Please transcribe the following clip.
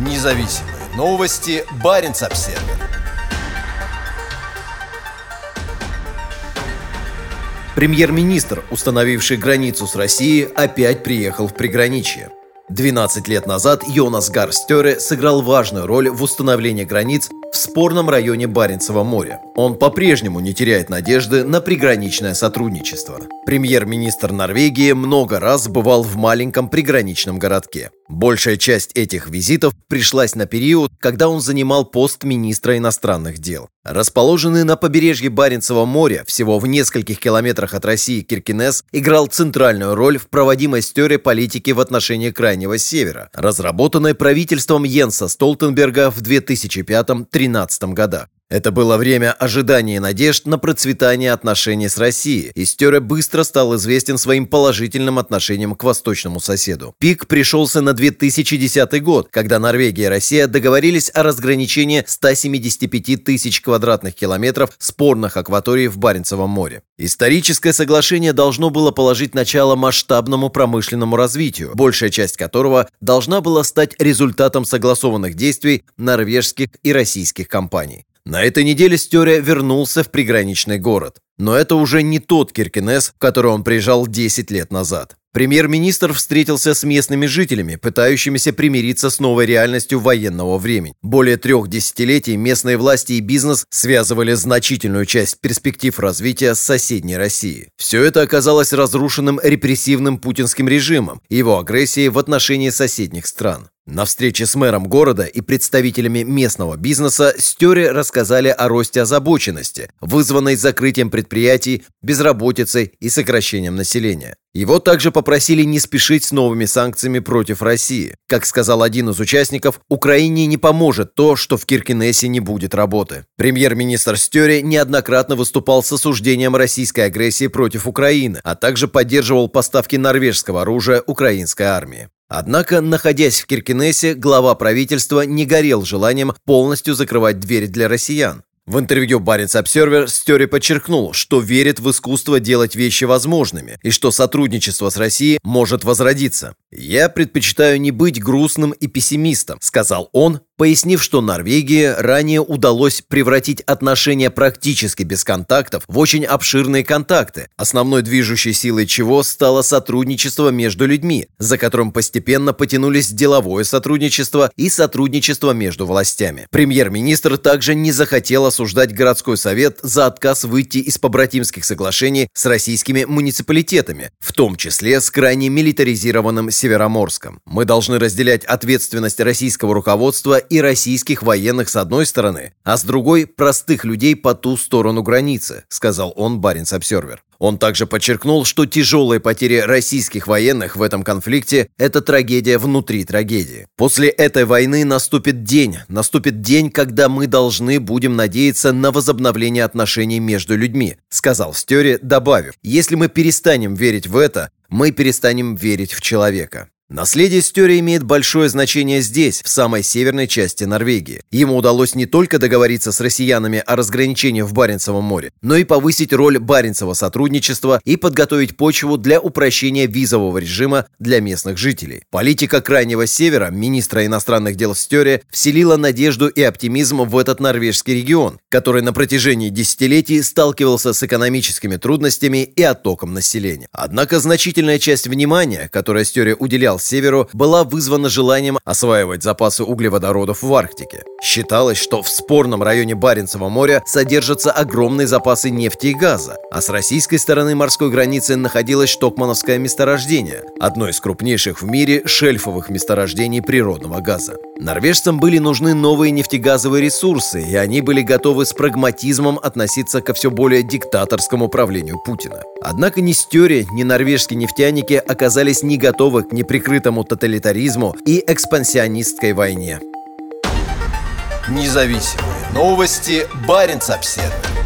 Независимые новости. Барин обсерва Премьер-министр, установивший границу с Россией, опять приехал в приграничье. 12 лет назад Йонас Гарстере сыграл важную роль в установлении границ в спорном районе Баренцева моря. Он по-прежнему не теряет надежды на приграничное сотрудничество. Премьер-министр Норвегии много раз бывал в маленьком приграничном городке. Большая часть этих визитов пришлась на период, когда он занимал пост министра иностранных дел. Расположенный на побережье Баренцева моря, всего в нескольких километрах от России Киркинес играл центральную роль в проводимой стере политики в отношении Крайнего Севера, разработанной правительством Йенса Столтенберга в 2005-2013 годах. Это было время ожидания и надежд на процветание отношений с Россией, и Стере быстро стал известен своим положительным отношением к восточному соседу. Пик пришелся на 2010 год, когда Норвегия и Россия договорились о разграничении 175 тысяч квадратных километров спорных акваторий в Баренцевом море. Историческое соглашение должно было положить начало масштабному промышленному развитию, большая часть которого должна была стать результатом согласованных действий норвежских и российских компаний. На этой неделе Стеря вернулся в приграничный город. Но это уже не тот Киркинес, в который он приезжал 10 лет назад. Премьер-министр встретился с местными жителями, пытающимися примириться с новой реальностью военного времени. Более трех десятилетий местные власти и бизнес связывали значительную часть перспектив развития с соседней Россией. Все это оказалось разрушенным репрессивным путинским режимом и его агрессией в отношении соседних стран. На встрече с мэром города и представителями местного бизнеса Стере рассказали о росте озабоченности, вызванной закрытием предприятий, безработицей и сокращением населения. Его также попросили не спешить с новыми санкциями против России. Как сказал один из участников, Украине не поможет то, что в Киркинессе не будет работы. Премьер-министр Стере неоднократно выступал с осуждением российской агрессии против Украины, а также поддерживал поставки норвежского оружия украинской армии. Однако, находясь в Киркинессе, глава правительства не горел желанием полностью закрывать дверь для россиян. В интервью Баренц Обсервер Стери подчеркнул, что верит в искусство делать вещи возможными и что сотрудничество с Россией может возродиться. «Я предпочитаю не быть грустным и пессимистом», — сказал он, пояснив, что Норвегии ранее удалось превратить отношения практически без контактов в очень обширные контакты, основной движущей силой чего стало сотрудничество между людьми, за которым постепенно потянулись деловое сотрудничество и сотрудничество между властями. Премьер-министр также не захотел осуждать городской совет за отказ выйти из побратимских соглашений с российскими муниципалитетами, в том числе с крайне милитаризированным Североморском. Мы должны разделять ответственность российского руководства и российских военных с одной стороны, а с другой – простых людей по ту сторону границы, сказал он Баренц Обсервер. Он также подчеркнул, что тяжелые потери российских военных в этом конфликте – это трагедия внутри трагедии. После этой войны наступит день, наступит день, когда мы должны будем надеяться на возобновление отношений между людьми, сказал Стёре, добавив, если мы перестанем верить в это, мы перестанем верить в человека. Наследие Стёре имеет большое значение здесь, в самой северной части Норвегии. Ему удалось не только договориться с россиянами о разграничении в Баренцевом море, но и повысить роль Баренцева сотрудничества и подготовить почву для упрощения визового режима для местных жителей. Политика Крайнего Севера, министра иностранных дел Стёре, вселила надежду и оптимизм в этот норвежский регион, который на протяжении десятилетий сталкивался с экономическими трудностями и оттоком населения. Однако значительная часть внимания, которое Стёре уделял северу была вызвана желанием осваивать запасы углеводородов в Арктике. Считалось, что в спорном районе Баренцева моря содержатся огромные запасы нефти и газа, а с российской стороны морской границы находилось Штокмановское месторождение, одно из крупнейших в мире шельфовых месторождений природного газа. Норвежцам были нужны новые нефтегазовые ресурсы, и они были готовы с прагматизмом относиться ко все более диктаторскому правлению Путина. Однако ни Стёре, ни норвежские нефтяники оказались не готовы к неприкрытому тоталитаризму и экспансионистской войне. Независимые новости. Барин обседный.